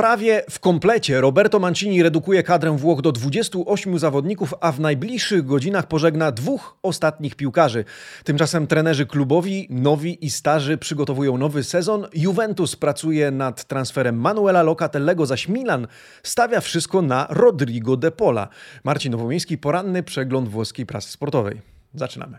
prawie w komplecie. Roberto Mancini redukuje kadrę Włoch do 28 zawodników, a w najbliższych godzinach pożegna dwóch ostatnich piłkarzy. Tymczasem trenerzy klubowi, nowi i starzy przygotowują nowy sezon. Juventus pracuje nad transferem Manuela Locatellego, zaś Milan stawia wszystko na Rodrigo de Pola. Marcin Nowomiejski, poranny przegląd włoskiej prasy sportowej. Zaczynamy.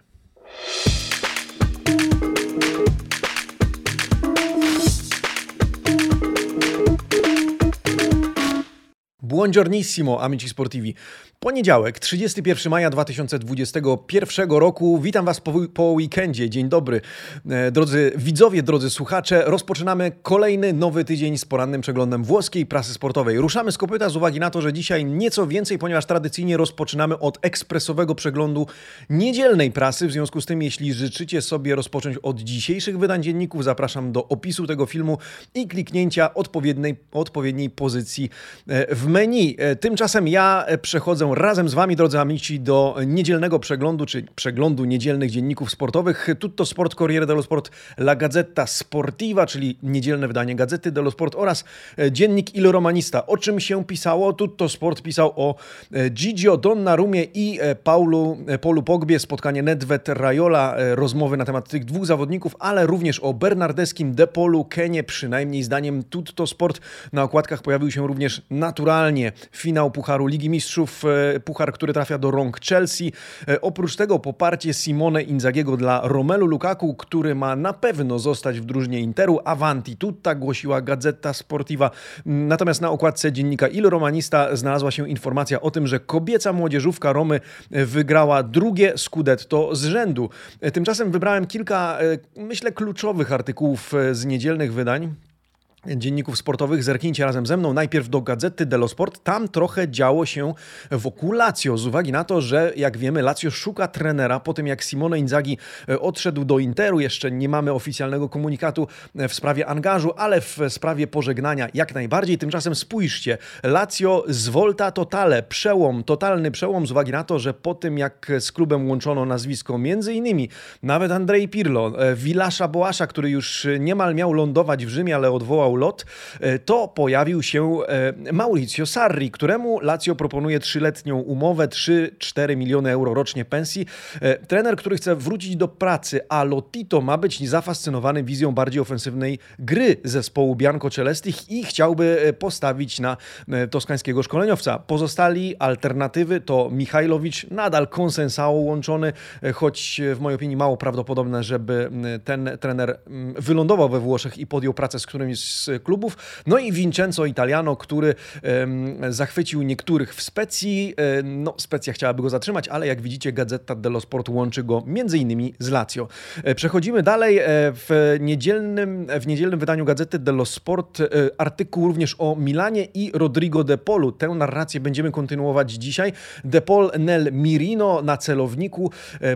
Buongiornissimo, amici sportivi. Poniedziałek, 31 maja 2021 roku. Witam Was po, po weekendzie. Dzień dobry. E, drodzy widzowie, drodzy słuchacze, rozpoczynamy kolejny nowy tydzień z porannym przeglądem włoskiej prasy sportowej. Ruszamy z kopyta z uwagi na to, że dzisiaj nieco więcej, ponieważ tradycyjnie rozpoczynamy od ekspresowego przeglądu niedzielnej prasy. W związku z tym, jeśli życzycie sobie rozpocząć od dzisiejszych wydań dzienników, zapraszam do opisu tego filmu i kliknięcia odpowiedniej, odpowiedniej pozycji e, w menu. E, tymczasem ja przechodzę razem z Wami, drodzy amici, do niedzielnego przeglądu, czy przeglądu niedzielnych dzienników sportowych. Tutto Sport, Corriere dello Sport, La Gazzetta Sportiva, czyli niedzielne wydanie Gazety dello Sport oraz e, dziennik Il Romanista. O czym się pisało? Tutto Sport pisał o e, Gigio Donnarumie i e, Paulu, Paulu Pogbie, spotkanie Nedved Rajola, rozmowy na temat tych dwóch zawodników, ale również o Bernardeskim, Depolu, Kenie, przynajmniej zdaniem Tutto Sport. Na okładkach pojawił się również naturalnie finał Pucharu Ligi Mistrzów puchar, który trafia do rąk Chelsea. E, oprócz tego poparcie Simone Inzagiego dla Romelu Lukaku, który ma na pewno zostać w drużynie Interu. Avanti tutta głosiła Gazeta Sportiva. Natomiast na okładce dziennika Il Romanista znalazła się informacja o tym, że kobieca młodzieżówka Romy wygrała drugie Scudetto z rzędu. E, tymczasem wybrałem kilka, e, myślę, kluczowych artykułów z niedzielnych wydań dzienników sportowych, zerknijcie razem ze mną najpierw do Gazety dello Sport. Tam trochę działo się wokół Lazio, z uwagi na to, że jak wiemy Lazio szuka trenera po tym jak Simone Inzaghi e, odszedł do Interu. Jeszcze nie mamy oficjalnego komunikatu e, w sprawie angażu, ale w sprawie pożegnania jak najbardziej. Tymczasem spójrzcie, Lazio z Volta Totale, przełom, totalny przełom z uwagi na to, że po tym jak z klubem łączono nazwisko między innymi nawet Andrzej Pirlo, e, Vilasza Boasza, który już niemal miał lądować w Rzymie, ale odwołał lot, e, to pojawił się e, Maurizio Sarri, któremu Lazio proponuje trzyletnią umowę, 3-4 miliony euro rocznie pensji. E, trener, który chce wrócić do pracy, a Lotito ma być zafascynowany wizją bardziej ofensywnej gry zespołu Bianco Celestich i chciałby postawić na toskańskiego szkoleniowca. Pozostali alternatywy to Michajlowicz, nadal konsensao łączony, choć w mojej opinii mało prawdopodobne, żeby ten trener wylądował we Włoszech i podjął pracę z którymś klubów. No i Vincenzo Italiano, który zachwycił niektórych w Specji. E, no, Specja chciałaby go zatrzymać, ale jak widzicie, Gazeta dello Sport łączy go innymi z Lazio. E, przechodzimy dalej. E, w niedzielnym, w niedzielnym wydaniu Gazety dello Sport artykuł również o Milanie i Rodrigo De Polu. Tę narrację będziemy kontynuować dzisiaj. De Paul nel Mirino na celowniku,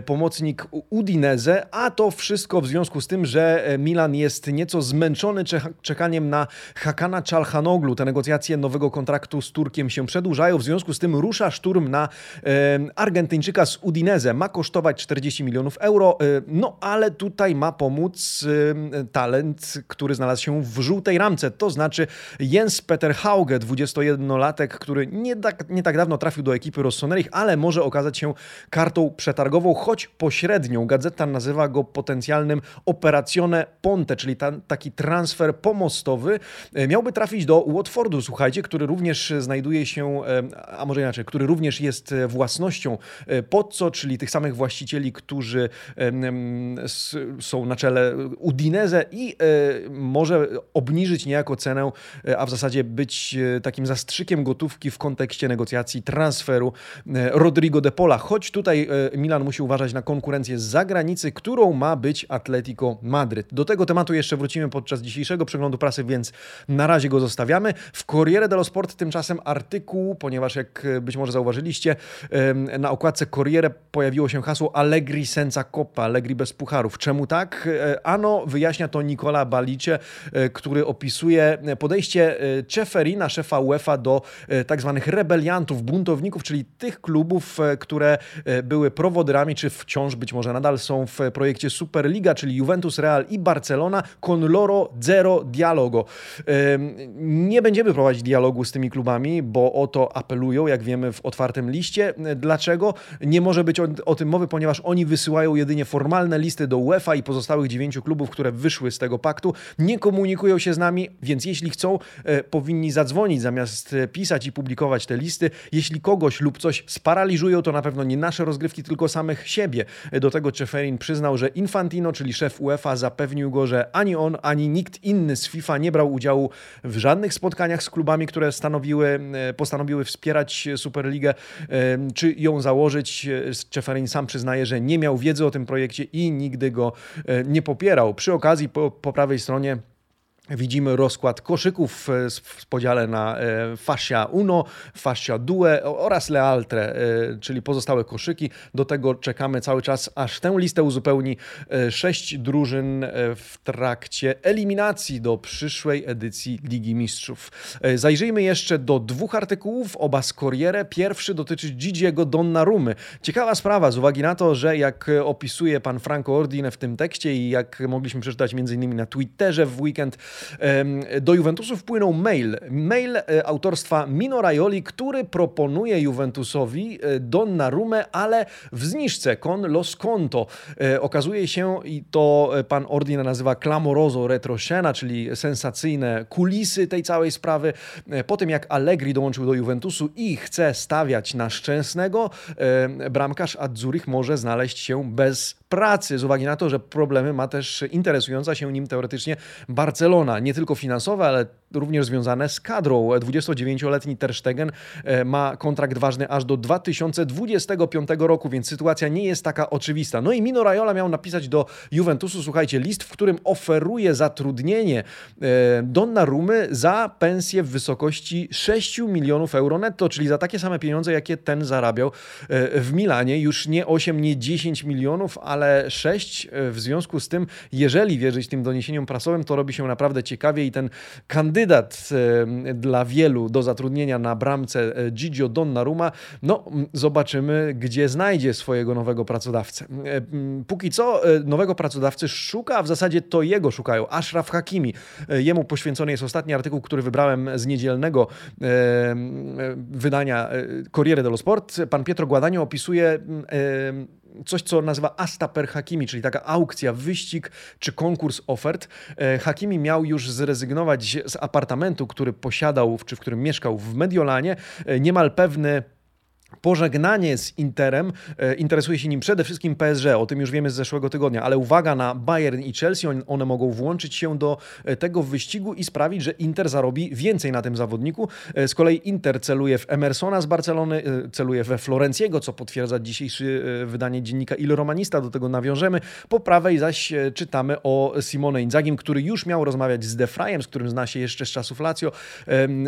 pomocnik Udinese, a to wszystko w związku z tym, że Milan jest nieco zmęczony czekaniem na Hakana Czalhanoglu te negocjacje nowego kontraktu z Turkiem się przedłużają. W związku z tym rusza szturm na e, Argentyńczyka z Udinese. Ma kosztować 40 milionów euro, e, no ale tutaj ma pomóc e, talent, który znalazł się w żółtej ramce. To znaczy Jens Peter Hauge, 21-latek, który nie tak, nie tak dawno trafił do ekipy Rossoneri, ale może okazać się kartą przetargową, choć pośrednią. Gazeta nazywa go potencjalnym Operazione Ponte, czyli ta, taki transfer pomostowy E, miałby trafić do Watfordu, słuchajcie, który również znajduje się, e, a może inaczej, który również jest własnością e, Pozzo, czyli tych samych właścicieli, którzy są na czele Udinese i może obniżyć niejako cenę, a w zasadzie być takim zastrzykiem gotówki w kontekście negocjacji transferu Rodrigo de Pola, choć tutaj Milan musi uważać na konkurencję z zagranicy, którą ma być Atletico Madryt. Do tego tematu jeszcze wrócimy podczas dzisiejszego przeglądu prasy, więc na razie go zostawiamy. W Corriere dello Sport tymczasem artykuł, ponieważ jak być może zauważyliście, na okładce Corriere pojawiło się hasło Allegri senza coppa, Allegri bez pucharów. Czemu tak? E, ano wyjaśnia to Nicola Balicie, e, który opisuje podejście e, Ceferina, szefa UEFA, do tak zwanych rebeliantów, buntowników, czyli tych klubów, które były prowodyrami, czy wciąż być może nadal są w projekcie Superliga, czyli Juventus, Real i Barcelona, con loro zero dialogo Nie będziemy prowadzić dialogu z tymi klubami, bo o to apelują, jak wiemy, w otwartym liście. Dlaczego? Nie może być o, o tym mowy, ponieważ oni wysyłają jedynie formalne listy do UEFA i pozostałych dziewięciu klubów, które wyszły z tego paktu. Nie komunikują się z nami, więc jeśli chcą, e, powinni zadzwonić zamiast pisać i publikować te listy. Jeśli kogoś lub coś sparaliżują, to na pewno nie nasze rozgrywki, tylko samych siebie. Do tego Czeferin przyznał, że Infantino, czyli szef UEFA, zapewnił go, że ani on, ani nikt inny z FIFA nie brał udziału w żadnych spotkaniach z klubami, które stanowiły, postanowiły wspierać Superligę, czy ją założyć. Czeferin sam przyznaje, że nie miał wiedzy o tym projekcie i nigdy go nie popierał. Przy okazji po, po prawej stronie Widzimy rozkład koszyków e, w podziale na e, fascia uno, fascia due oraz le altre, e, czyli pozostałe koszyki. Do tego czekamy cały czas, aż tę listę uzupełni sześć drużyn w trakcie eliminacji do przyszłej edycji Ligi Mistrzów. Zajrzyjmy jeszcze do dwóch artykułów, oba z Corriere. Pierwszy dotyczy Gigiego Donnarumy. Ciekawa sprawa z uwagi na to, że jak opisuje pan Franco Ordine w tym tekście i jak mogliśmy przeczytać m.in. na Twitterze w weekend, do Juventusu wpłynął mail. Mail e, autorstwa Mino Raioli, który proponuje Juventusowi e, Donnarumę, ale w zniżce con lo sconto. E, okazuje się, i to pan Ordina nazywa clamoroso retroscena, czyli sensacyjne kulisy tej całej sprawy. Po tym jak Allegri dołączył do Juventusu i chce stawiać na Szczęsnego, bramkarz Adzurich może znaleźć się bez pracy, z uwagi na to, że problemy ma też interesująca się nim teoretycznie Barcelona. Nie tylko finansowe, ale również związane z kadrą. 29-letni Ter Stegen e, ma kontrakt ważny aż do 2025 roku, więc sytuacja nie jest taka oczywista. No i Mino Raiola miał napisać do Juventusu, słuchajcie, list, w którym oferuje zatrudnienie e, Donnarumy za pensję w wysokości 6 milionów euro netto, czyli za takie same pieniądze, jakie ten zarabiał e, w Milanie. Już nie 8, nie 10 milionów, ale 6. W związku z tym, jeżeli wierzyć tym doniesieniom prasowym, to robi się naprawdę ciekawie i ten kandydat kandydat dla wielu do zatrudnienia na bramce e, Gigio Donnarumma, no zobaczymy, gdzie znajdzie swojego nowego pracodawcę. E, póki co e, nowego pracodawcy szuka, a w zasadzie to jego szukają. Ashraf Hakimi. Jemu poświęcony jest ostatni artykuł, który wybrałem z niedzielnego wydania Corriere dello Sport. Pan Pietro Guadagno opisuje coś, co nazywa Asta per Hakimi, czyli taka aukcja, wyścig czy konkurs ofert. E, Hakimi miał już zrezygnować z apartamentu, który posiadał, czy w którym mieszkał w Mediolanie. E, niemal pewny Pożegnanie z Interem e, interesuje się nim przede wszystkim PSG, o tym już wiemy z zeszłego tygodnia, ale uwaga na Bayern i Chelsea, one mogą włączyć się do e, tego wyścigu i sprawić, że Inter zarobi więcej na tym zawodniku. E, z kolei Inter celuje w Emersona z Barcelony, celuje we Florenciego, co potwierdza dzisiejsze wydanie dziennika Il Romanista, do tego nawiążemy. Po prawej zaś czytamy o Simone Inzagim, który już miał rozmawiać z Defrajem, z którym zna się jeszcze z czasów Lazio,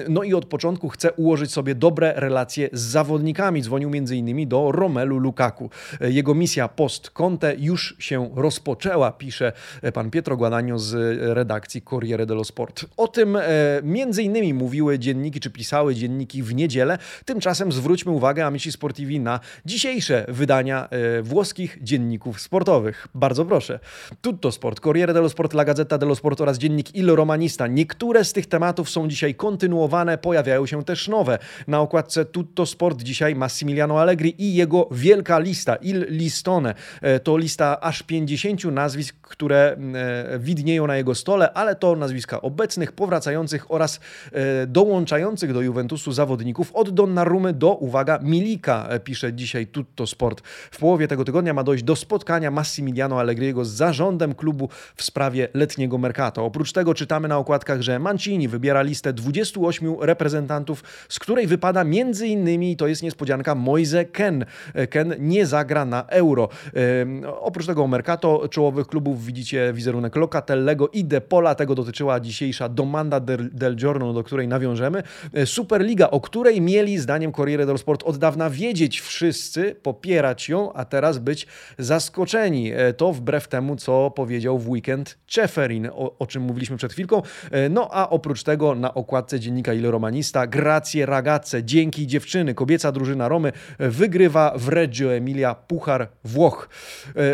no i od początku chce ułożyć sobie dobre relacje z zawodnikami dzwonił m.in. do Romelu Lukaku. Jego misja post Conte już się rozpoczęła, pisze pan Pietro Guadagno z redakcji Corriere dello Sport. O tym e, m.in. mówiły dzienniki, czy pisały dzienniki w niedzielę. Tymczasem zwróćmy uwagę, amici sportivi, na dzisiejsze wydania e, włoskich dzienników sportowych. Bardzo proszę. Tutto Sport, Corriere dello Sport, La Gazzetta dello Sport oraz dziennik Il Romanista. Niektóre z tych tematów są dzisiaj kontynuowane, pojawiają się też nowe. Na okładce Tutto Sport dzisiaj Massimiliano Allegri i jego wielka lista, Il Listone. E, to lista aż 50 nazwisk, które e, widnieją na jego stole, ale to nazwiska obecnych, powracających oraz e, dołączających do Juventusu zawodników od Donnarumy do, uwaga, Milika, pisze dzisiaj Tutto Sport. W połowie tego tygodnia ma dojść do spotkania Massimiliano Allegriego z zarządem klubu w sprawie letniego mercato. Oprócz tego czytamy na okładkach, że Mancini wybiera listę 28 reprezentantów, z której wypada między innymi, to jest niespodzianka, Moise Ken. Ken nie zagra na euro. Oprócz tego Mercato czołowych klubów widzicie wizerunek Locatellego i Depola. Tego dotyczyła dzisiejsza Domanda del, del Giorno, do której nawiążemy. E, Superliga, o której mieli zdaniem Corriere dello Sport od dawna wiedzieć wszyscy, popierać ją, a teraz być zaskoczeni. E, to wbrew temu, co powiedział w weekend Ceferin, o, o czym mówiliśmy przed chwilką. E, no a oprócz tego na okładce dziennika Il Romanista Grazie ragazze, dzięki dziewczyny, kobieca drużyna drużyna Romy wygrywa w Reggio Emilia Puchar Włoch.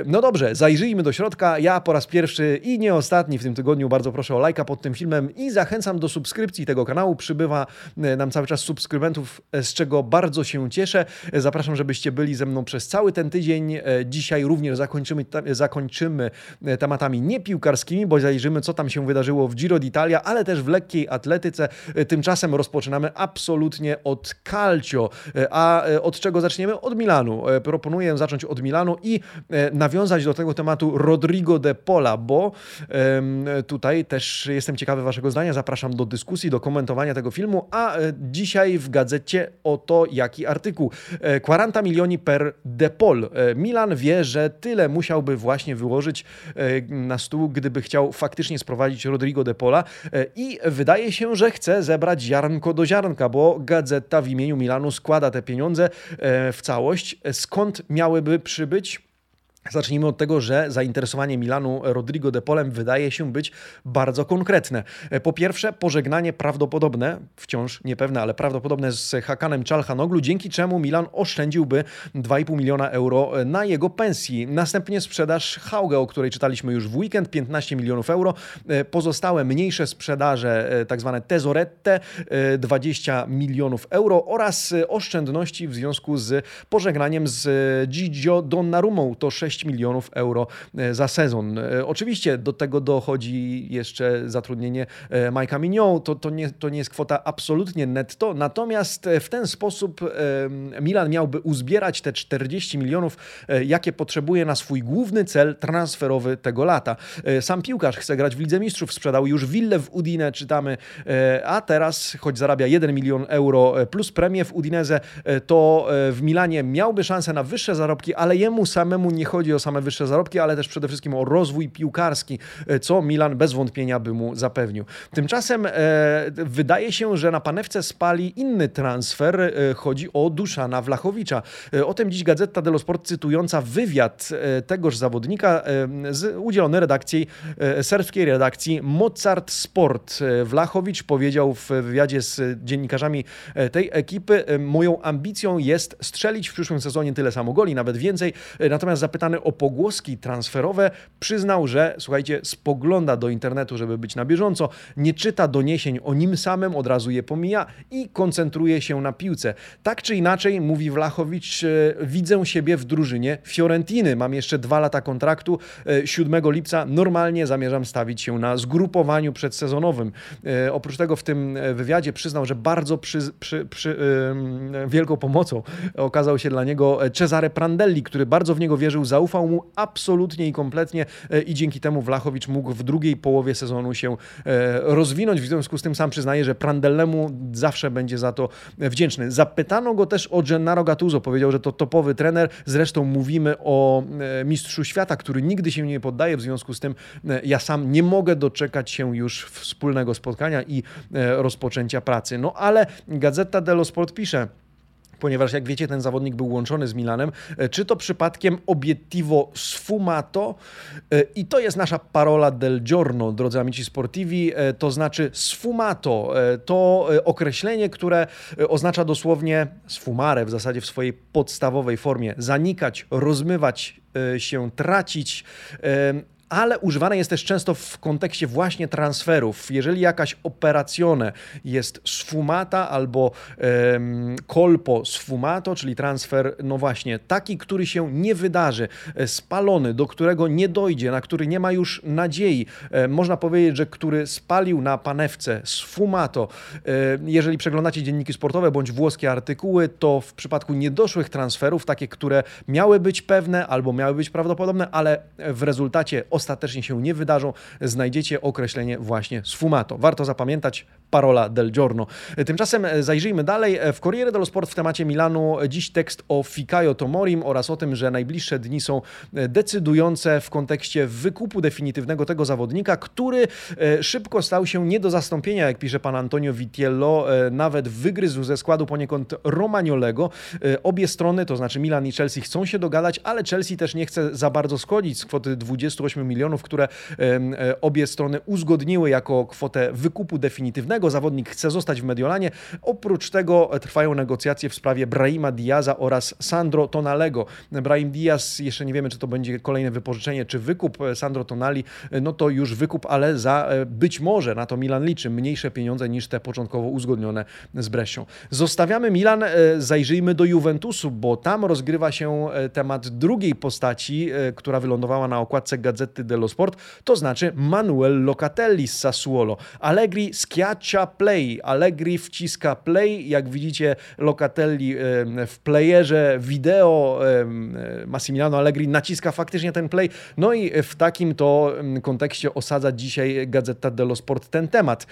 No dobrze, zajrzyjmy do środka. Ja po raz pierwszy i nie ostatni w tym tygodniu bardzo proszę o lajka pod tym filmem i zachęcam do subskrypcji tego kanału. Przybywa nam cały czas subskrybentów, z czego bardzo się cieszę. Zapraszam, żebyście byli ze mną przez cały ten tydzień. Dzisiaj również zakończymy, zakończymy tematami niepiłkarskimi, bo zajrzymy, co tam się wydarzyło w Giro d'Italia, ale też w lekkiej atletyce. Tymczasem rozpoczynamy absolutnie od Calcio. A od czego zaczniemy? Od Milanu. Proponuję zacząć od Milanu i nawiązać do tego tematu Rodrigo de Pola, bo tutaj też jestem ciekawy Waszego zdania. Zapraszam do dyskusji, do komentowania tego filmu. A dzisiaj w gazecie oto jaki artykuł. 40 milioni per de Pol. Milan wie, że tyle musiałby właśnie wyłożyć na stół, gdyby chciał faktycznie sprowadzić Rodrigo de Pola i wydaje się, że chce zebrać ziarnko do ziarnka, bo gazeta w imieniu Milanu składa te pieniądze w całość. Skąd miałyby przybyć? Zacznijmy od tego, że zainteresowanie Milanu Rodrigo de Polem wydaje się być bardzo konkretne. Po pierwsze, pożegnanie prawdopodobne, wciąż niepewne, ale prawdopodobne z Hakanem Czalhanoglu, dzięki czemu Milan oszczędziłby 2,5 miliona euro na jego pensji. Następnie sprzedaż Hauge, o której czytaliśmy już w weekend, 15 milionów euro. Pozostałe mniejsze sprzedaże, tak zwane tesorette, 20 milionów euro oraz oszczędności w związku z pożegnaniem z Gigio Donnarumą, to 6 6 milionów euro e, za sezon. E, oczywiście do tego dochodzi jeszcze zatrudnienie e, Mike'a Mignon. To, to, nie, to nie jest kwota absolutnie netto, natomiast w ten sposób Milan miałby uzbierać te 40 milionów, jakie potrzebuje na swój główny cel transferowy tego lata. Sam piłkarz chce grać w Lidze Mistrzów, sprzedał już willę w Udine, czytamy, a teraz, choć zarabia 1 milion euro plus premię w Udineze, to w Milanie miałby szansę na wyższe zarobki, ale jemu samemu nie chodzi chodzi o same wyższe zarobki, ale też przede wszystkim o rozwój piłkarski, e, co Milan bez wątpienia by mu zapewnił. Tymczasem e, wydaje się, że na panewce spali inny transfer. E, chodzi o Duszana Wlachowicza. O tym dziś Gazeta dello Sport cytująca wywiad tegoż zawodnika z, udzielony redakcji, serbskiej redakcji Mozart Sport. Wlachowicz powiedział w wywiadzie z dziennikarzami tej ekipy, moją ambicją jest strzelić w przyszłym sezonie tyle samo goli, nawet więcej. Natomiast zapytany zapytany o pogłoski transferowe, przyznał, że słuchajcie, spogląda do internetu, żeby być na bieżąco, nie czyta doniesień o nim samym, od razu je pomija i koncentruje się na piłce. Tak czy inaczej, mówi Wlachowicz, e, widzę siebie w drużynie Fiorentiny. Mam jeszcze dwa lata kontraktu. 7 e, lipca normalnie zamierzam stawić się na zgrupowaniu przedsezonowym. E, oprócz tego w tym wywiadzie przyznał, że bardzo przy, przy, przy, wielką pomocą okazał się dla niego Cesare Prandelli, który bardzo w niego wierzył, zaufał mu absolutnie i kompletnie e, i dzięki temu Wlachowicz mógł w drugiej połowie sezonu się e, rozwinąć. W związku z tym sam przyznaje, że Prandellemu zawsze będzie za to wdzięczny. Zapytano go też o Gennaro Gattuso. Powiedział, że to topowy trener. Zresztą mówimy o e, mistrzu świata, który nigdy się nie poddaje. W związku z tym ja sam nie mogę doczekać się już wspólnego spotkania i rozpoczęcia pracy. No ale Gazeta dello Sport pisze, ponieważ jak wiecie, ten zawodnik był łączony z Milanem. E, czy to przypadkiem obiettivo sfumato? E, I to jest nasza parola del giorno, drodzy amici sportivi, e, to znaczy sfumato. To określenie, które oznacza dosłownie sfumare w zasadzie w swojej podstawowej formie. Zanikać, rozmywać się, tracić ale używane jest też często w kontekście właśnie transferów. Jeżeli jakaś operacjone jest sfumata albo colpo sfumato, czyli transfer, no właśnie, taki, który się nie wydarzy, e, spalony, do którego nie dojdzie, na który nie ma już nadziei. E, można powiedzieć, że który spalił na panewce sfumato. E, jeżeli przeglądacie dzienniki sportowe bądź włoskie artykuły, to w przypadku niedoszłych transferów, takie, które miały być pewne albo miały być prawdopodobne, ale w rezultacie ostatecznie się nie wydarzą, znajdziecie określenie właśnie sfumato. Warto zapamiętać parola del giorno. Tymczasem zajrzyjmy dalej. W Corriere dello Sport w temacie Milanu dziś tekst o Fikayo Tomorim oraz o tym, że najbliższe dni są decydujące w kontekście wykupu definitywnego tego zawodnika, który e, szybko stał się nie do zastąpienia, jak pisze pan Antonio Vitiello, e, nawet wygryzł ze składu poniekąd Romagnolego. E, obie strony, to znaczy Milan i Chelsea chcą się dogadać, ale Chelsea też nie chce za bardzo schodzić z kwoty 28 38 milionów, które obie strony uzgodniły jako kwotę wykupu definitywnego. Zawodnik chce zostać w Mediolanie. Oprócz tego trwają negocjacje w sprawie Brahima Diaza oraz Sandro Tonalego. Brahim Diaz, jeszcze nie wiemy, czy to będzie kolejne wypożyczenie, czy wykup. Sandro Tonali, no to już wykup, ale za być może, na to Milan liczy, mniejsze pieniądze niż te początkowo uzgodnione z Brescią. Zostawiamy Milan, e, zajrzyjmy do Juventusu, bo tam rozgrywa się e, temat drugiej postaci, e, która wylądowała na okładce Gazety dello Sport, to znaczy Manuel Locatelli z Sassuolo. Allegri schiaccia play, Allegri wciska play, jak widzicie Locatelli w playerze wideo, Massimiliano Allegri naciska faktycznie ten play, no i w takim to kontekście osadza dzisiaj Gazeta dello Sport ten temat.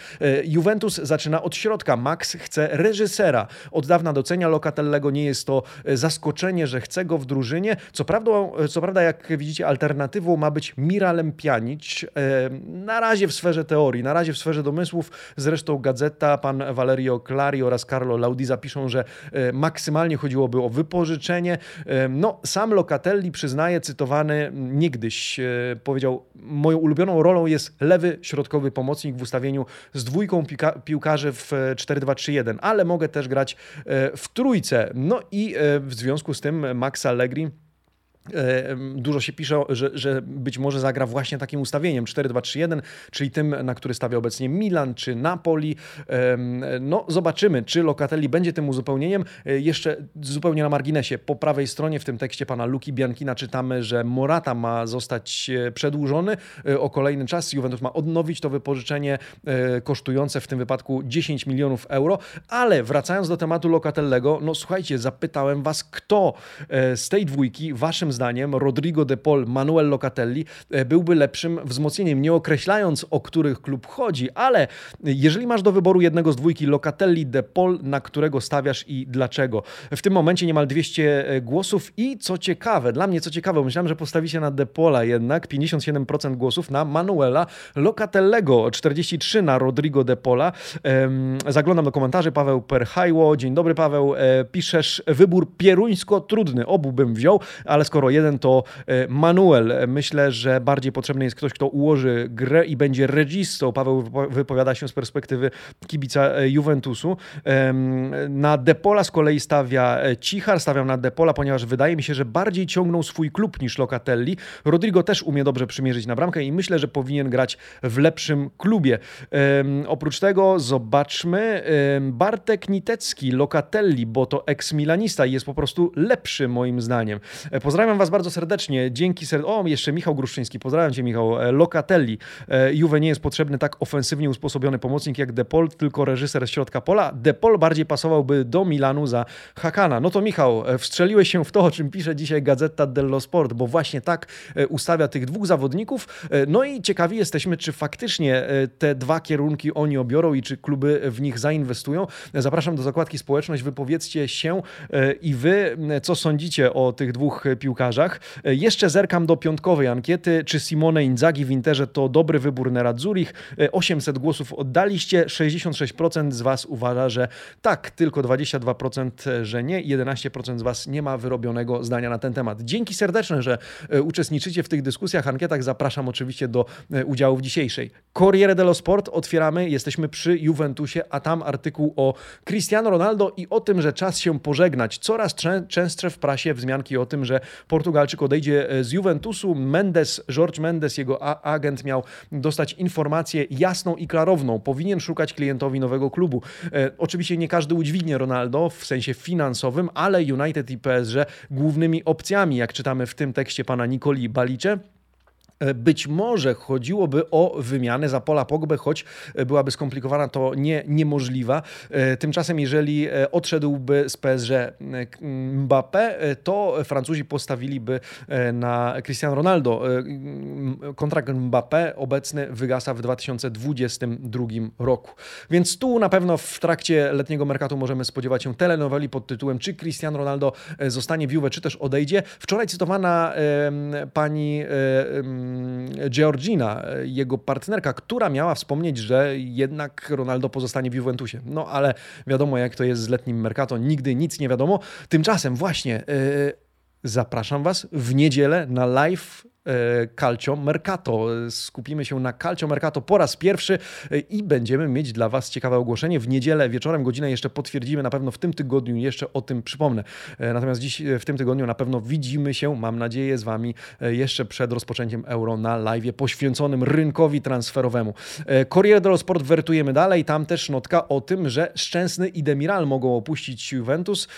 Juventus zaczyna od środka, Max chce reżysera. Od dawna docenia Locatellego, nie jest to e, zaskoczenie, że chce go w drużynie. Co prawda, e, co prawda jak widzicie, alternatywą ma być Miralem Pjanic. E, na razie w sferze teorii, na razie w sferze domysłów. Zresztą Gazeta, pan Valerio Clari oraz Carlo Laudi zapiszą, że maksymalnie chodziłoby o wypożyczenie. No, sam Locatelli przyznaje, cytowany niegdyś, powiedział, moją ulubioną rolą jest lewy środkowy pomocnik w ustawieniu z dwójką piłkarzy w 4-2-3-1, ale mogę też grać e, w trójce. No i e, w związku z tym Max Allegri E, dużo się pisze, że, że być może zagra właśnie takim ustawieniem 4-2-3-1, czyli tym, na który stawia obecnie Milan czy Napoli. No, zobaczymy, czy Locatelli będzie tym uzupełnieniem. E, jeszcze zupełnie na marginesie, po prawej stronie w tym tekście pana Luki Biankina czytamy, że Morata ma zostać e, przedłużony o kolejny czas. Juventus ma odnowić to wypożyczenie kosztujące w tym wypadku 10 milionów euro. Ale wracając do tematu Locatellego, no słuchajcie, zapytałem was, kto z tej dwójki waszym zdaniem Rodrigo de Paul, Manuel Locatelli e, byłby lepszym wzmocnieniem, nie określając o których klub chodzi, ale jeżeli masz do wyboru jednego z dwójki Locatelli, de Paul, na którego stawiasz i dlaczego? W tym momencie niemal 200 e, głosów i co ciekawe, dla mnie co ciekawe, myślałem, że postawicie na de Paula jednak, 57% głosów na Manuela Locatellego, 43 na Rodrigo de Paula. Zaglądam do komentarzy, Paweł Perhajło, dzień dobry Paweł, e, piszesz wybór pieruńsko trudny, obu bym wziął, ale skoro jeden to e, Manuel. Myślę, że bardziej potrzebny jest ktoś, kto ułoży grę i będzie registą. Paweł wypowiada się z perspektywy kibica e, Juventusu. Na Depola z kolei stawia e, Cichar, stawiam na Depola, ponieważ wydaje mi się, że bardziej ciągnął swój klub niż Locatelli. Rodrigo też umie dobrze przymierzyć na bramkę i myślę, że powinien grać w lepszym klubie. Oprócz tego zobaczmy Bartek Nitecki, Locatelli, bo to ex-milanista i jest po prostu lepszy moim zdaniem. Pozdrawiam Pozdrawiam Was bardzo serdecznie. Dzięki ser... O, jeszcze Michał Gruszczyński. Pozdrawiam Cię, Michał. E, Locatelli. E, Juve nie jest potrzebny tak ofensywnie usposobiony pomocnik jak Depol, tylko reżyser z środka pola. Depol bardziej pasowałby do Milanu za Hakana. No to Michał, e, wstrzeliłeś się w to, o czym pisze dzisiaj Gazeta dello Sport, bo właśnie tak ustawia tych dwóch zawodników. No i ciekawi jesteśmy, czy faktycznie te dwa kierunki oni obiorą i czy kluby w nich zainwestują. Zapraszam do zakładki społeczność. Wypowiedzcie się i Wy, co sądzicie o tych dwóch piłkarzach piłkarzach. E, jeszcze zerkam do piątkowej ankiety, czy Simone Inzaghi w Interze to dobry wybór Nerad Zurich. 800 głosów oddaliście, 66% z Was uważa, że tak, tylko 22% że nie, 11% z Was nie ma wyrobionego zdania na ten temat. Dzięki serdeczne, że e, uczestniczycie w tych dyskusjach, ankietach. Zapraszam oczywiście do e, udziału w dzisiejszej. Corriere dello Sport otwieramy, jesteśmy przy Juventusie, a tam artykuł o Cristiano Ronaldo i o tym, że czas się pożegnać. Coraz częstsze w prasie wzmianki o tym, że Portugalczyk odejdzie e, z Juventusu. Mendes, George Mendes, jego agent miał dostać informację jasną i klarowną. Powinien szukać klientowi nowego klubu. E, oczywiście nie każdy udźwignie Ronaldo w sensie finansowym, ale United i PSG głównymi opcjami, jak czytamy w tym tekście pana Nikoli Balicze, być może chodziłoby o wymianę za Pola Pogbę, choć e, byłaby skomplikowana, to nie, niemożliwa. E, tymczasem, jeżeli odszedłby z PSG Mbappé, to Francuzi postawiliby na Cristiano Ronaldo. Kontrakt Mbappé obecny wygasa w 2022 roku. Więc tu na pewno w trakcie letniego merkatu możemy spodziewać się telenoweli pod tytułem czy Cristiano Ronaldo zostanie w Juve, czy też odejdzie. Wczoraj cytowana pani Georgina, jego partnerka, która miała wspomnieć, że jednak Ronaldo pozostanie w Juventusie. No ale wiadomo, jak to jest z letnim Mercato, nigdy nic nie wiadomo. Tymczasem właśnie yy, zapraszam Was w niedzielę na live E, Calcio Mercato. Skupimy się na Calcio Mercato po raz pierwszy e, i będziemy mieć dla Was ciekawe ogłoszenie. W niedzielę wieczorem godzinę jeszcze potwierdzimy, na pewno w tym tygodniu jeszcze o tym przypomnę. E, natomiast dziś w tym tygodniu na pewno widzimy się, mam nadzieję, z Wami jeszcze przed rozpoczęciem Euro na live poświęconym rynkowi transferowemu. Corriere dello Sport wertujemy dalej. Tam też notka o tym, że Szczęsny i Demiral mogą opuścić Juventus.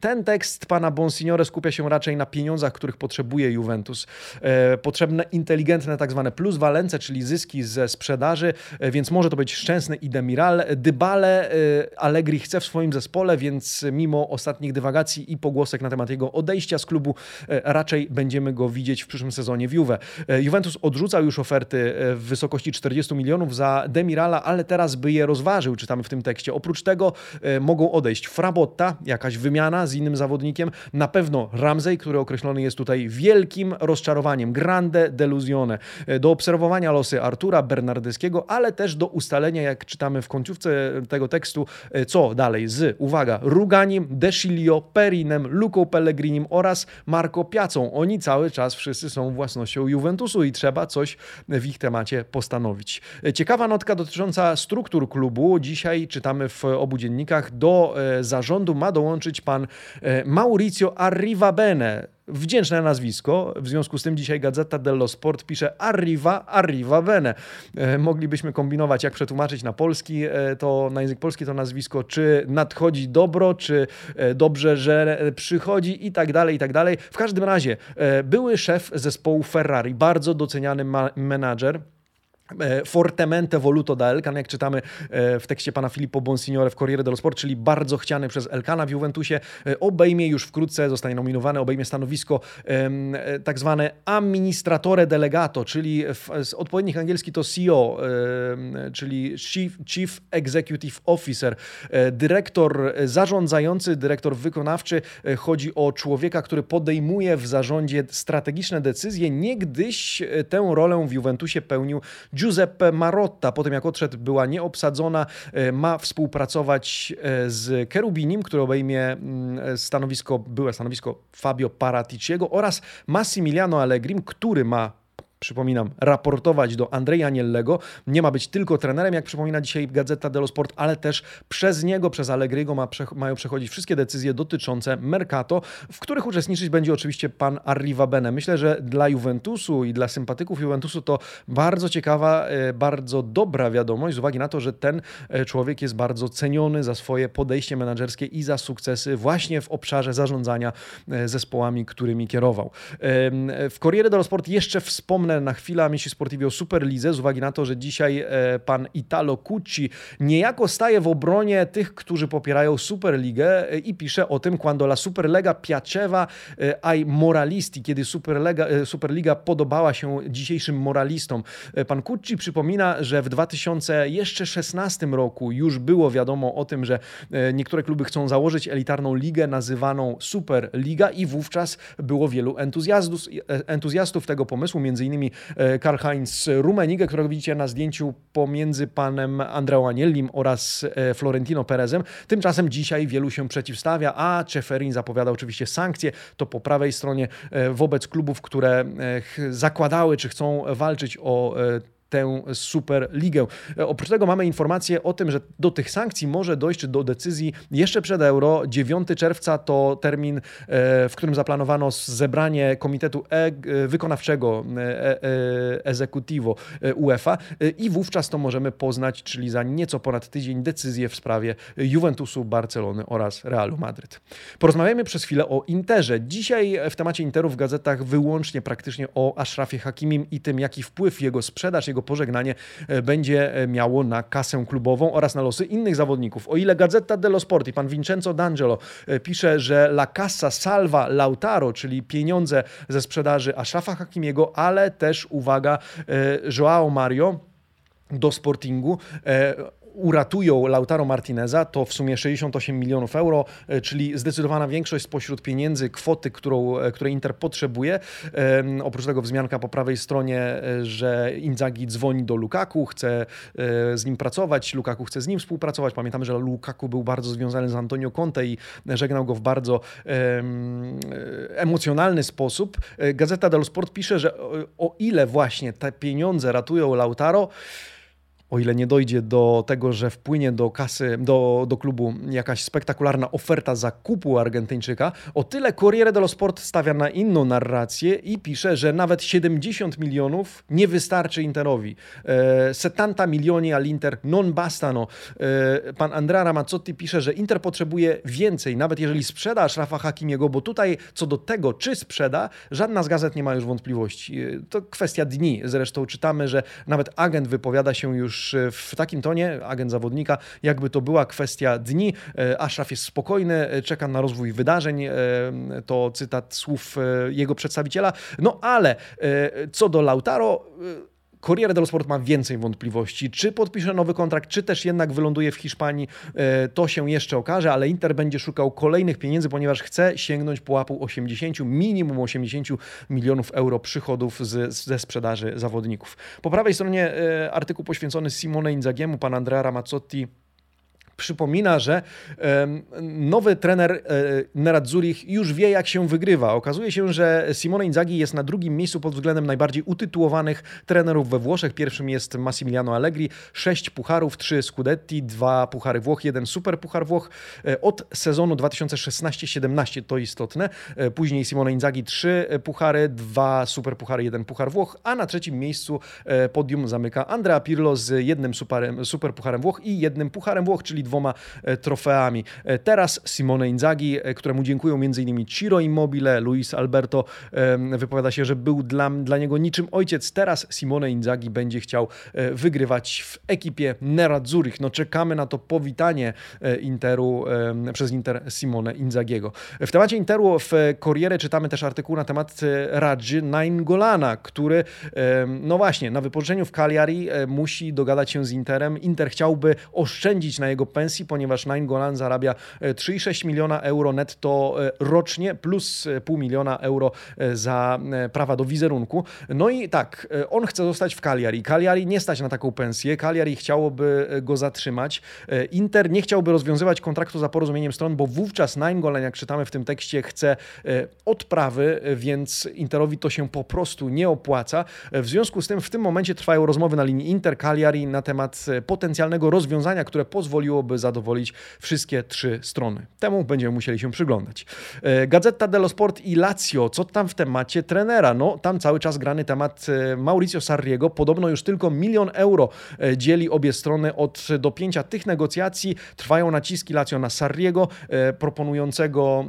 Ten tekst pana Bonsignore skupia się raczej na pieniądzach, których potrzebuje Juventus. E, potrzebne inteligentne tak zwane pluswalence, czyli zyski ze sprzedaży, e, więc może to być Szczęsny i Demiral. Dybale e, Allegri chce w swoim zespole, więc mimo ostatnich dywagacji i pogłosek na temat jego odejścia z klubu, raczej będziemy go widzieć w przyszłym sezonie w Juve. Juventus odrzucał już oferty w wysokości 40 milionów za Demirala, ale teraz by je rozważył, czytamy w tym tekście. Oprócz tego mogą odejść Frabotta, jakaś wymiana z innym zawodnikiem, na pewno Ramsey, który określony jest tutaj wielkim rozczarowaniem, grande delusione, e, do obserwowania losy Artura Bernardyskiego, ale też do ustalenia, jak czytamy w końcówce tego tekstu, e, co dalej z, uwaga, Ruganim, Desilio, Perinem, Luką Pellegrinim oraz Marco Piacą. Oni cały czas wszyscy są własnością Juventusu i trzeba coś w ich temacie postanowić. E, ciekawa notka dotycząca struktur klubu. Dzisiaj czytamy w obu dziennikach, do zarządu ma dołączyć pan Maurizio Arrivabene, wdzięczne nazwisko. W związku z tym dzisiaj Gazeta dello Sport pisze Arriva, Arriva bene. E, moglibyśmy kombinować, jak przetłumaczyć na polski, e, to na język polski to nazwisko, czy nadchodzi dobro, czy e, dobrze, że przychodzi i tak dalej, i tak dalej. W każdym razie były szef zespołu Ferrari, bardzo doceniany menadżer, fortemente voluto da Elkan, jak czytamy e, w tekście pana Filippo Bonsignore w Corriere dello Sport, czyli bardzo chciany przez Elkana w Juventusie, e, obejmie już wkrótce, zostanie nominowany, obejmie stanowisko tak zwane administratore delegato, czyli z odpowiednich angielski to CEO, czyli Chief, Chief Executive Officer, dyrektor zarządzający, dyrektor wykonawczy. Chodzi o człowieka, który podejmuje w zarządzie strategiczne decyzje, niegdyś tę rolę w Juventusie pełnił Giuseppe Marotta, po tym jak odszedł, była nieobsadzona, e, ma współpracować e, z Kerubinim, który obejmie mm, stanowisko, byłe stanowisko Fabio Paraticiego oraz Massimiliano Allegrim, który ma przypominam, raportować do Andrzeja Aniellego. Nie ma być tylko trenerem, jak przypomina dzisiaj Gazeta dello Sport, ale też przez niego, przez Allegriego ma, mają przechodzić wszystkie decyzje dotyczące Mercato, w których uczestniczyć będzie oczywiście pan Arriva Bene. Myślę, że dla Juventusu i dla sympatyków Juventusu to bardzo ciekawa, e, bardzo dobra wiadomość z uwagi na to, że ten e, człowiek jest bardzo ceniony za swoje podejście menedżerskie i za sukcesy właśnie w obszarze zarządzania e, zespołami, którymi kierował. W Corriere dello Sport jeszcze wspomnę Wspomnę na chwilę Amici Sportivi o Superlidze z uwagi na to, że dzisiaj e, pan Italo Cucci niejako staje w obronie tych, którzy popierają Superligę e, i pisze o tym, quando la Superlega piaceva e, ai moralisti, kiedy Superlega, Superliga podobała się dzisiejszym moralistom. Pan Cucci przypomina, że w 2016 roku już było wiadomo o tym, że niektóre kluby chcą założyć elitarną ligę nazywaną Superliga i wówczas było wielu entuzjastów, entuzjastów tego pomysłu, między innymi E, Karl-Heinz Rummenigge, którego widzicie na zdjęciu pomiędzy panem Andreą Aniellim oraz e, Florentino Perezem. Tymczasem dzisiaj wielu się przeciwstawia, a Czeferin zapowiada oczywiście sankcje. To po prawej stronie e, wobec klubów, które zakładały czy chcą walczyć o tę Superligę. E, oprócz tego mamy informację o tym, że do tych sankcji może dojść do decyzji jeszcze przed Euro. 9 czerwca to termin, e, w którym zaplanowano zebranie Komitetu e Wykonawczego Executivo UEFA i wówczas to możemy poznać, czyli za nieco ponad tydzień, decyzję w sprawie Juventusu, Barcelony oraz Realu Madryt. Porozmawiamy przez chwilę o Interze. Dzisiaj w temacie Interu w gazetach wyłącznie praktycznie o Ashrafie Hakimim i tym, jaki wpływ jego sprzedaż, jego jego pożegnanie e, będzie e, miało na kasę klubową oraz na losy innych zawodników. O ile Gazeta dello Sport i pan Vincenzo D'Angelo e, pisze, że la cassa salva Lautaro, czyli pieniądze ze sprzedaży Ashrafa Hakimiego, ale też, uwaga, Joao Mario do Sportingu uratują Lautaro Martineza, to w sumie 68 milionów euro, czyli zdecydowana większość spośród pieniędzy, kwoty, którą, której Inter potrzebuje. Oprócz tego wzmianka po prawej stronie, że Inzaghi dzwoni do Lukaku, chce z nim pracować, Lukaku chce z nim współpracować. Pamiętamy, że Lukaku był bardzo związany z Antonio Conte i żegnał go w bardzo emocjonalny sposób. Gazeta dello Sport pisze, że o ile właśnie te pieniądze ratują Lautaro, o ile nie dojdzie do tego, że wpłynie do kasy, do, do klubu jakaś spektakularna oferta zakupu Argentyńczyka, o tyle Corriere dello Sport stawia na inną narrację i pisze, że nawet 70 milionów nie wystarczy Interowi. E, 70 milioni all'Inter non bastano. E, pan Andrea Ramazzotti pisze, że Inter potrzebuje więcej, nawet jeżeli sprzeda Rafa Hakimiego, bo tutaj co do tego, czy sprzeda, żadna z gazet nie ma już wątpliwości. E, to kwestia dni. Zresztą czytamy, że nawet agent wypowiada się już już e, w takim tonie, agent zawodnika, jakby to była kwestia dni. E, Ashraf jest spokojny, e, czeka na rozwój wydarzeń. To cytat słów jego przedstawiciela. No ale co do Lautaro, Corriere dello Sport ma więcej wątpliwości. Czy podpisze nowy kontrakt, czy też jednak wyląduje w Hiszpanii, e, to się jeszcze okaże, ale Inter będzie szukał kolejnych pieniędzy, ponieważ chce sięgnąć pułapu 80, minimum 80 milionów euro przychodów z, ze sprzedaży zawodników. Po prawej stronie e, artykuł poświęcony Simone Inzagiemu, pan Andrea Ramazzotti przypomina, że nowy trener e, Nerazzurich już wie, jak się wygrywa. Okazuje się, że Simone Inzaghi jest na drugim miejscu pod względem najbardziej utytułowanych trenerów we Włoszech. Pierwszym jest Massimiliano Allegri, sześć pucharów, trzy Scudetti, dwa puchary Włoch, jeden super puchar Włoch e, od sezonu 2016-17, to istotne. E, później Simone Inzaghi trzy puchary, dwa super puchary, jeden puchar Włoch, a na trzecim miejscu podium zamyka Andrea Pirlo z jednym super pucharem Włoch i jednym pucharem Włoch, czyli dwoma e, trofeami. E, teraz Simone Inzaghi, e, któremu dziękują m.in. Ciro Immobile, Luis Alberto wypowiada się, że był dla, dla niego niczym ojciec. Teraz Simone Inzaghi będzie chciał wygrywać w ekipie Nerazzurich. No czekamy na to powitanie Interu przez Inter Simone Inzagiego. W temacie Interu w Corriere czytamy też artykuł na temat Radży Naingolana, który no właśnie na wypożyczeniu w Cagliari musi dogadać się z Interem. Inter chciałby oszczędzić na jego pensji, ponieważ Nine Golan zarabia 3,6 e, miliona euro netto e, rocznie, plus e, pół miliona euro za prawa do wizerunku. No i tak, on chce zostać w Cagliari. Cagliari nie stać na taką pensję. Cagliari chciałoby go zatrzymać. Inter nie chciałby rozwiązywać kontraktu za porozumieniem stron, bo wówczas Nine Golan, jak czytamy w tym tekście, chce odprawy, więc Interowi to się po prostu nie opłaca. W związku z tym w tym momencie trwają rozmowy na linii Inter-Cagliari na temat potencjalnego rozwiązania, które pozwoliło by zadowolić wszystkie trzy strony. Temu będziemy musieli się przyglądać. E, Gazeta dello Sport i Lazio, co tam w temacie trenera? No, tam cały czas grany temat e, Mauricio Sarriego. Podobno już tylko milion euro e, dzieli obie strony od dopięcia tych negocjacji. Trwają naciski Lazio na Sarriego, proponującego,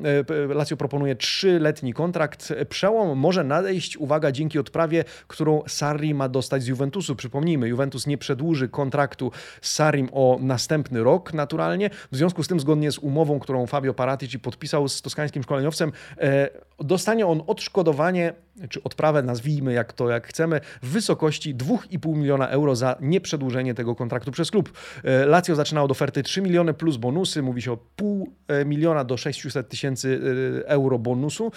Lazio proponuje trzyletni kontrakt. Przełom może nadejść, uwaga, dzięki odprawie, którą Sarri ma dostać z Juventusu. Przypomnijmy, Juventus nie przedłuży kontraktu z Sarrim o następny rok naturalnie. W związku z tym, zgodnie z umową, którą Fabio Paratici podpisał z toskańskim szkoleniowcem, e, dostanie on odszkodowanie, czy odprawę, nazwijmy jak to jak chcemy, w wysokości 2,5 miliona euro za nieprzedłużenie tego kontraktu przez klub. E, Lazio zaczyna od oferty 3 miliony plus bonusy, mówi się o pół e, miliona do 600 tysięcy euro bonusu.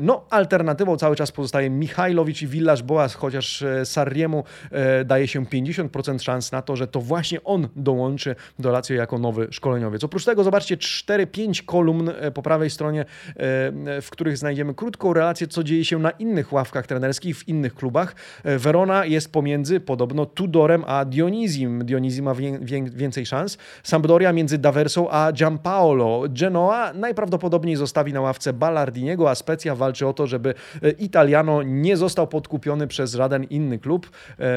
No, alternatywą cały czas pozostaje Michajlowicz i Villasz Boas, chociaż Sarriemu daje się 50% szans na to, że to właśnie on dołączy do Lazio jako nowy szkoleniowiec. Oprócz tego zobaczcie 4-5 kolumn e, po prawej stronie, e, w których znajdziemy krótką relację, co dzieje się na innych ławkach trenerskich, w innych klubach. E, Verona jest pomiędzy podobno Tudorem a Dionizim. Dionizim ma więcej szans. Sampdoria między Daversą a Giampaolo. Genoa najprawdopodobniej zostawi na ławce Ballardiniego, a Specja walczy o to, żeby Italiano nie został podkupiony przez żaden inny klub.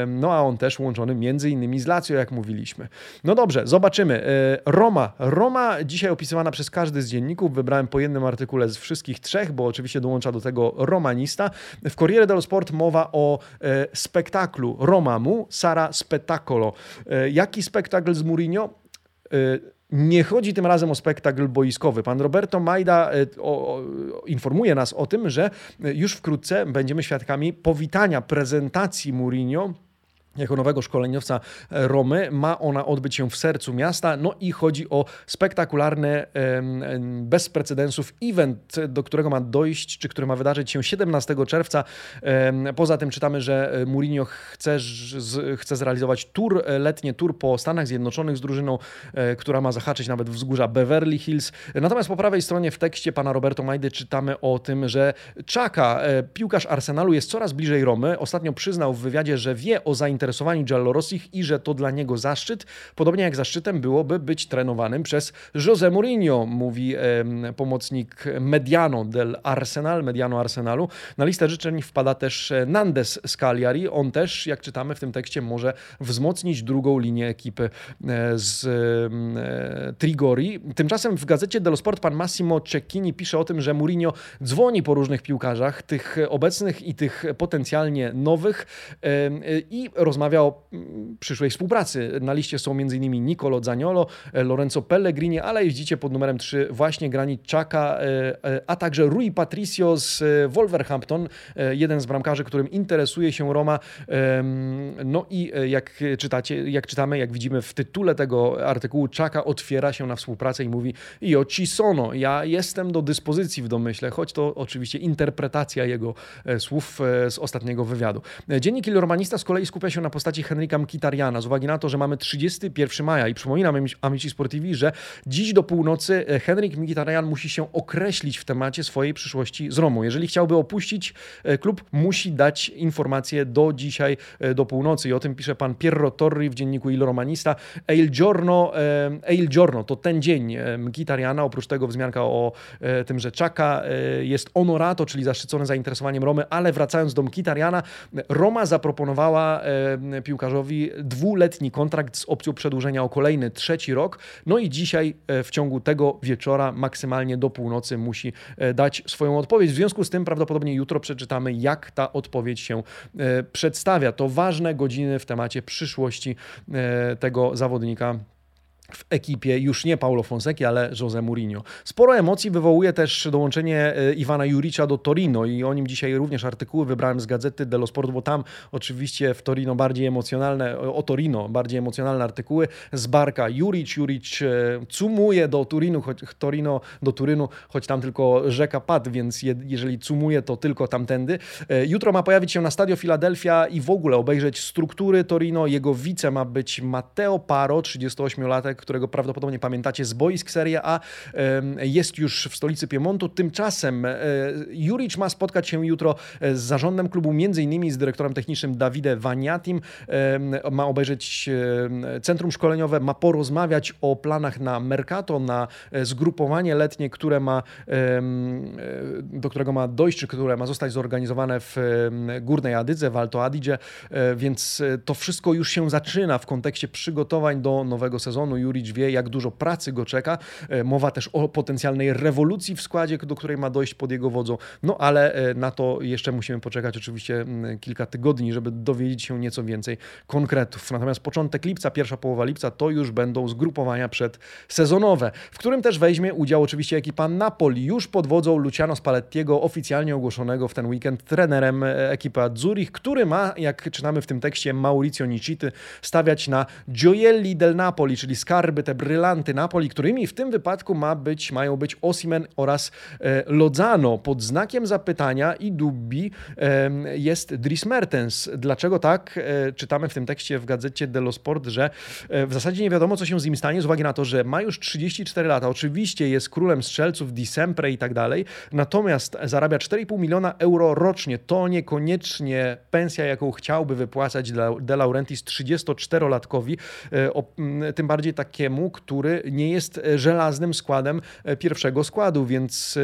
No a on też łączony między innymi z Lazio, jak mówiliśmy. No dobrze, zobaczymy. E, Roma. Roma dzisiaj opisywana przez każdy z dzienników. Wybrałem po jednym artykule z wszystkich trzech, bo oczywiście dołącza do tego romanista. W Corriere dello Sport mowa o e, spektaklu Romamu, Sara Spettacolo. E, jaki spektakl z Mourinho? Nie chodzi tym razem o spektakl boiskowy. Pan Roberto Majda o, o, informuje nas o tym, że już wkrótce będziemy świadkami powitania prezentacji Mourinho jako nowego szkoleniowca Romy. Ma ona odbyć się w sercu miasta. No i chodzi o spektakularny, bez precedensów event, do którego ma dojść, czy który ma wydarzyć się 17 czerwca. Poza tym czytamy, że Mourinho chce, chce zrealizować tour, letnie tour po Stanach Zjednoczonych z drużyną, e, która ma zahaczyć nawet wzgórza Beverly Hills. Natomiast po prawej stronie w tekście pana Roberto Majdy czytamy o tym, że Czaka, e, piłkarz Arsenalu, jest coraz bliżej Romy. Ostatnio przyznał w wywiadzie, że wie o zainteresowaniu zainteresowani Giallorossich i że to dla niego zaszczyt, podobnie jak zaszczytem byłoby być trenowanym przez José Mourinho, mówi pomocnik Mediano del Arsenal, Mediano Arsenalu. Na listę życzeń wpada też e, Nandes z Cagliari. On też, jak czytamy w tym tekście, może wzmocnić drugą linię ekipy e, z e, Trigori. Tymczasem w gazecie dello Sport pan Massimo Cecchini pisze o tym, że Mourinho dzwoni po różnych piłkarzach, tych obecnych i tych potencjalnie nowych i rozmawia o mm, przyszłej współpracy. Na liście są m.in. Nicolo Zaniolo, e, Lorenzo Pellegrini, ale jeździcie pod numerem 3 właśnie Granit Xhaka, e, e, a także Rui Patricio z Wolverhampton, jeden z bramkarzy, którym interesuje się Roma. No i jak czytacie, jak czytamy, jak widzimy w tytule tego artykułu, Xhaka otwiera się na współpracę i mówi io ci sono, ja jestem do dyspozycji w domyśle, choć to oczywiście interpretacja jego słów z ostatniego wywiadu. Dziennik Il Romanista z kolei skupia się się na postaci Henryka Mkitariana z uwagi na to, że mamy 31 maja i przypominam Amici Sportivi, że dziś do północy e, Henryk Mkitarian musi się określić w temacie swojej przyszłości z Romą. Jeżeli chciałby opuścić e, klub, musi dać informacje do dzisiaj, e, do północy i o tym pisze pan Pierro Torri w dzienniku Il Romanista. El Giorno, El Giorno to ten dzień Mkitariana, oprócz tego wzmianka o tym, że Czaka jest honorato, czyli zaszczycony zainteresowaniem Romy, ale wracając do Mkitariana, Roma zaproponowała piłkarzowi dwuletni kontrakt z opcją przedłużenia o kolejny trzeci rok. No i dzisiaj e, w ciągu tego wieczora maksymalnie do północy musi e, dać swoją odpowiedź. W związku z tym prawdopodobnie jutro przeczytamy, jak ta odpowiedź się e, przedstawia. To ważne godziny w temacie przyszłości tego zawodnika w ekipie już nie Paulo Fonseki, ale Jose Mourinho. Sporo emocji wywołuje też dołączenie e, Iwana Juricza do Torino i o nim dzisiaj również artykuły wybrałem z gazety dello Sport, bo tam oczywiście w Torino bardziej emocjonalne, o Torino bardziej emocjonalne artykuły z Barka. Juric, Juric e, cumuje do Turinu, choć Torino do Turynu, choć tam tylko rzeka padł, więc je, jeżeli cumuje, to tylko tamtędy. E, jutro ma pojawić się na Stadio Philadelphia i w ogóle obejrzeć struktury Torino. Jego wice ma być Matteo Paro, 38-latek, którego prawdopodobnie pamiętacie z boisk Serie A, jest już w stolicy Piemontu. Tymczasem e, Juric ma spotkać się jutro e, z zarządem klubu, między innymi z dyrektorem technicznym Davide Vaniatim. Ma obejrzeć centrum szkoleniowe, ma porozmawiać o planach na Mercato, na e, zgrupowanie letnie, które ma, do którego ma dojść, czy które ma zostać zorganizowane w Górnej Adydze, w Alto Adige, więc to wszystko już się zaczyna w kontekście przygotowań do nowego sezonu. Juric wie, jak dużo pracy go czeka. E, mowa też o potencjalnej rewolucji w składzie, do której ma dojść pod jego wodzą. No ale e, na to jeszcze musimy poczekać oczywiście kilka tygodni, żeby dowiedzieć się nieco więcej konkretów. Natomiast początek lipca, pierwsza połowa lipca to już będą zgrupowania przedsezonowe, w którym też weźmie udział oczywiście ekipa Napoli, już pod wodzą Luciano Spallettiego, oficjalnie ogłoszonego w ten weekend trenerem e, ekipy Azzurich, który ma, jak czytamy w tym tekście, Maurizio Nicity, stawiać na Gioielli del Napoli, czyli skarb skarby, te brylanty Napoli, którymi w tym wypadku ma być, mają być Osimen oraz e, Lozano. Pod znakiem zapytania i Dubbi jest Dries Mertens. Dlaczego tak? E, czytamy w tym tekście w gazecie dello Sport, że e, w zasadzie nie wiadomo, co się z nim stanie, z uwagi na to, że ma już 34 lata. Oczywiście jest królem strzelców, disempre i tak dalej, natomiast zarabia 4,5 miliona euro rocznie. To niekoniecznie pensja, jaką chciałby wypłacać De Laurentiis 34-latkowi, tym bardziej takiemu, który nie jest e, żelaznym składem e, pierwszego składu, więc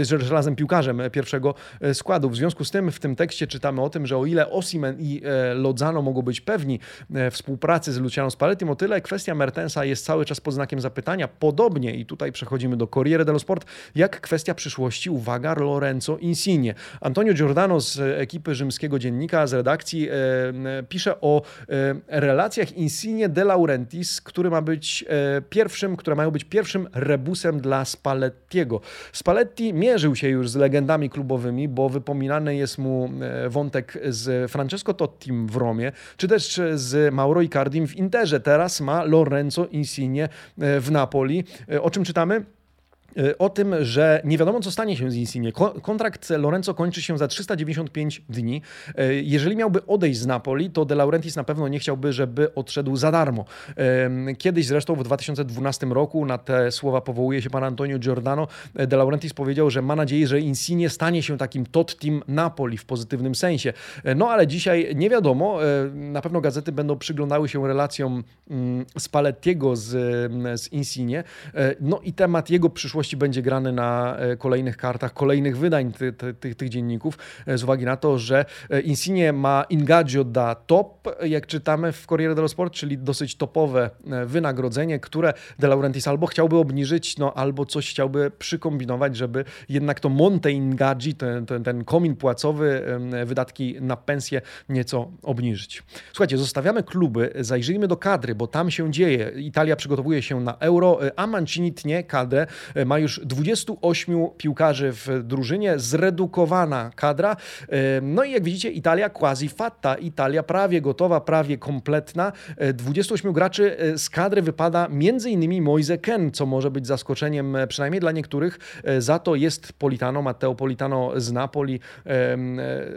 e, żelaznym piłkarzem pierwszego składu. W związku z tym w tym tekście czytamy o tym, że o ile Osimen i Lodzano mogą być pewni współpracy z Luciano Spallettim, o tyle kwestia Mertensa jest cały czas pod znakiem zapytania. Podobnie, i tutaj przechodzimy do Corriere dello Sport, jak kwestia przyszłości, uwaga, Lorenzo Insigne. Antonio Giordano z ekipy rzymskiego dziennika, z redakcji, pisze o relacjach Insigne de Laurentiis, który ma być być pierwszym, które mają być pierwszym rebusem dla Spallettiego. Spalletti mierzył się już z legendami klubowymi, bo wypominany jest mu wątek z Francesco Tottim w Romie, czy też z Mauro Icardim w Interze. Teraz ma Lorenzo Insigne w Napoli. O czym czytamy? Y, o tym, że nie wiadomo, co stanie się z Insigne. Kontrakt Lorenzo kończy się za 395 dni. Y, jeżeli miałby odejść z Napoli, to De Laurentiis na pewno nie chciałby, żeby odszedł za darmo. Kiedyś zresztą w 2012 roku na te słowa powołuje się pan Antonio Giordano. De Laurentiis powiedział, że ma nadzieję, że Insigne stanie się takim tot team Napoli w pozytywnym sensie. No ale dzisiaj nie wiadomo. Na pewno gazety będą przyglądały się relacjom mm, Spallettiego z, z Insigne. No i temat jego przyszłości przyszłości będzie grany na e, kolejnych kartach, kolejnych wydań ty, ty, ty, tych dzienników, e, z uwagi na to, że e, Insigne ma Ingaggio da top, jak czytamy w Corriere dello Sport, czyli dosyć topowe wynagrodzenie, które De Laurentiis albo chciałby obniżyć, no albo coś chciałby przykombinować, żeby jednak to Monte Ingaggi, ten, ten, ten komin płacowy, wydatki na pensję nieco obniżyć. Słuchajcie, zostawiamy kluby, zajrzyjmy do kadry, bo tam się dzieje. Italia przygotowuje się na Euro, a Mancini tnie kadrę ma już 28 piłkarzy w drużynie, zredukowana kadra. No i jak widzicie, Italia quasi fatta, Italia prawie gotowa, prawie kompletna. 28 graczy e, z kadry wypada m.in. Moise Ken, co może być zaskoczeniem e, przynajmniej dla niektórych. E, za to jest Politano, Matteo Politano z Napoli.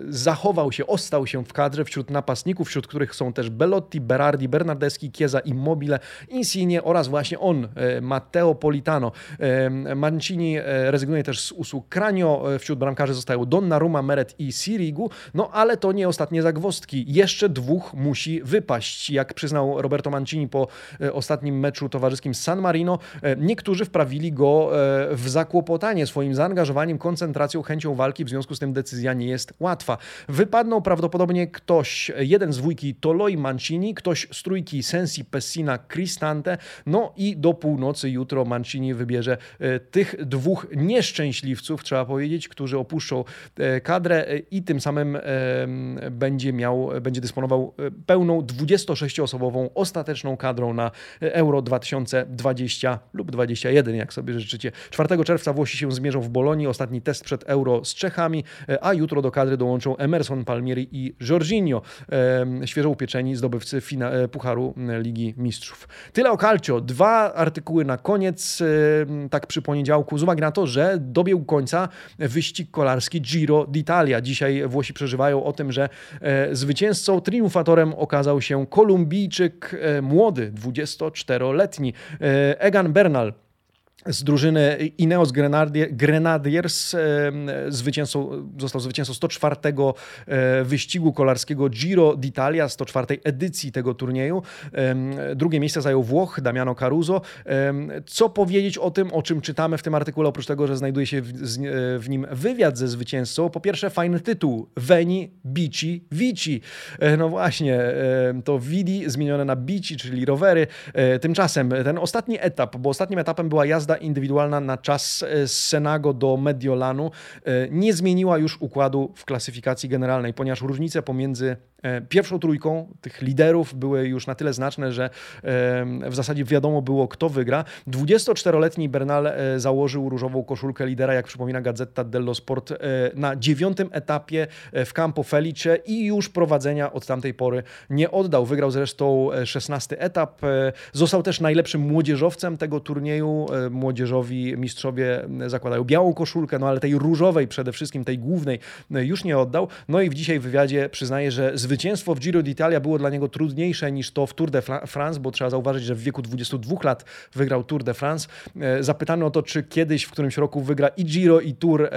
Zachował się, ostał się w kadrze wśród napastników, wśród których są też Belotti, Berardi, Bernardeschi, Chiesa, Immobile, Insigne oraz właśnie on, Matteo Politano. Mancini e, rezygnuje też z usług Kranio. E, wśród bramkarzy zostają Donnarumma, Meret i Sirigu. No ale to nie ostatnie zagwozdki. Jeszcze dwóch musi wypaść. Jak przyznał Roberto Mancini po e, ostatnim meczu towarzyskim z San Marino, niektórzy wprawili go w zakłopotanie swoim zaangażowaniem, koncentracją, chęcią walki. W związku z tym decyzja nie jest łatwa. Wypadną prawdopodobnie ktoś, jeden z dwójki Toloi Mancini, ktoś z trójki Sensi, Pessina, Cristante. No i do północy jutro Mancini wybierze tych dwóch nieszczęśliwców, trzeba powiedzieć, którzy opuszczą e, kadrę e, i tym samym będzie miał, będzie dysponował pełną 26-osobową ostateczną kadrą na Euro 2020 lub 2021, jak sobie życzycie. 4 czerwca Włosi się zmierzą w Bolonii, ostatni test przed Euro z Czechami, a jutro do kadry dołączą Emerson Palmieri i Jorginho, świeżo upieczeni zdobywcy Pucharu Ligi Mistrzów. Tyle o Calcio. Dwa artykuły na koniec tak przy poniedziałku, z uwagi na to, że dobiegł końca wyścig kolarski Giro d'Italia. Dzisiaj Włosi przeżywają o tym, że e, zwycięzcą, triumfatorem okazał się Kolumbijczyk e, młody, 24-letni e, Egan Bernal z drużyny Ineos Grenadiers zwycięzcą, został zwycięzcą 104 e, wyścigu kolarskiego Giro d'Italia, 104 edycji tego turnieju. Drugie miejsce zajął Włoch, Damiano Caruso. Co powiedzieć o tym, o czym czytamy w tym artykule, oprócz tego, że znajduje się w, nim wywiad ze zwycięzcą? Po pierwsze fajny tytuł, Veni, Bici, Vici. E, no właśnie, to Vidi zmienione na Bici, czyli rowery. E, tymczasem ten ostatni etap, bo ostatnim etapem była jazda jazda indywidualna na czas e, z Senago do Mediolanu e, nie zmieniła już układu w klasyfikacji generalnej, ponieważ różnice pomiędzy pierwszą trójką tych liderów były już na tyle znaczne, że w zasadzie wiadomo było, kto wygra. 24-letni Bernal założył różową koszulkę lidera, jak przypomina Gazeta dello Sport, na dziewiątym etapie w Campo Felice i już prowadzenia od tamtej pory nie oddał. Wygrał zresztą 16 etap. Został też najlepszym młodzieżowcem tego turnieju młodzieżowi mistrzowie zakładają białą koszulkę, no ale tej różowej przede wszystkim, tej głównej już nie oddał. No i w dzisiaj wywiadzie przyznaje, że zwycięstwo w Giro d'Italia było dla niego trudniejsze niż to w Tour de France, bo trzeba zauważyć, że w wieku 22 lat wygrał Tour de France. E, zapytany o to, czy kiedyś w którymś roku wygra i Giro i Tour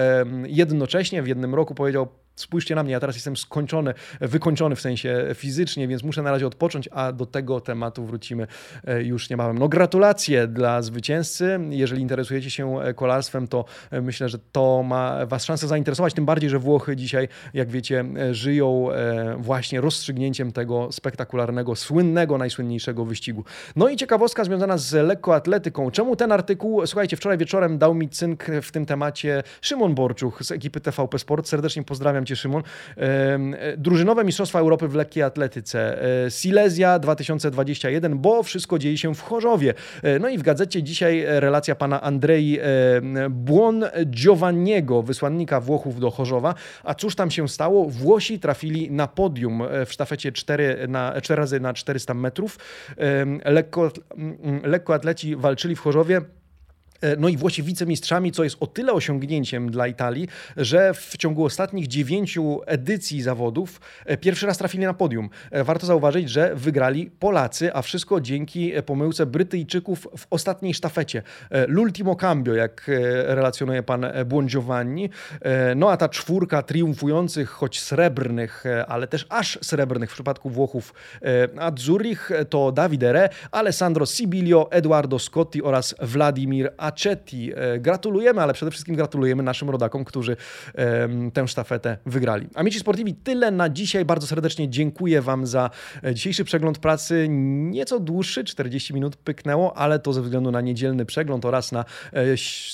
jednocześnie w jednym roku, powiedział spójrzcie na mnie, ja teraz jestem skończony, wykończony w sensie fizycznie, więc muszę na razie odpocząć, a do tego tematu wrócimy e, już niebawem. No gratulacje dla zwycięzcy. Jeżeli interesujecie się e, kolarstwem, to e, myślę, że to ma Was szansę zainteresować, tym bardziej, że Włochy dzisiaj, jak wiecie, żyją właśnie rozstrzygnięciem tego spektakularnego, słynnego, najsłynniejszego wyścigu. No i ciekawostka związana z lekkoatletyką. Czemu ten artykuł, słuchajcie, wczoraj wieczorem dał mi cynk w tym temacie Szymon Borczuch z ekipy TVP Sport. Serdecznie pozdrawiam Cię Szymon. Drużynowe Mistrzostwa Europy w lekkiej atletyce. Silesia 2021, bo wszystko dzieje się w Chorzowie. No i w gazecie dzisiaj relacja pana Andrei Buon Giovanniego, wysłannika Włochów do Chorzowa. A cóż tam się stało? Włosi trafili na podium w sztafecie 4, na, 4 razy na 400 metrów. Lekko, lekkoatleci walczyli w Chorzowie. E, no i Włosi wicemistrzami, co jest o tyle osiągnięciem dla Italii, że w ciągu ostatnich dziewięciu edycji zawodów e, pierwszy raz trafili na podium. E, warto zauważyć, że wygrali Polacy, a wszystko dzięki pomyłce Brytyjczyków w ostatniej sztafecie. L'ultimo cambio, jak relacjonuje pan Buon Giovanni. No a ta czwórka triumfujących, choć srebrnych, ale też aż srebrnych w przypadku Włochów Azzurich to Davide Re, Alessandro Sibilio, Eduardo Scotti oraz Vladimir Acetti. E, gratulujemy, ale przede wszystkim gratulujemy naszym rodakom, którzy tę sztafetę wygrali. Amici Sportivi, tyle na dzisiaj. Bardzo serdecznie dziękuję Wam za e, dzisiejszy przegląd pracy. Nieco dłuższy, 40 minut pyknęło, ale to ze względu na niedzielny przegląd oraz na, e,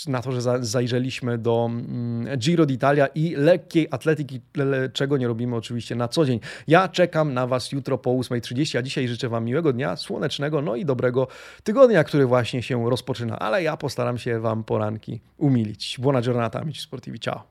na to, że zajrzeliśmy do mm, Giro d'Italia i lekkiej atletyki, czego nie robimy oczywiście na co dzień. Ja czekam na Was jutro po 8.30, a dzisiaj życzę Wam miłego dnia, słonecznego, no i dobrego tygodnia, który właśnie się rozpoczyna. Ale ja Postaram się Wam poranki umilić. Buona giornata, amici sportivi. Ciao.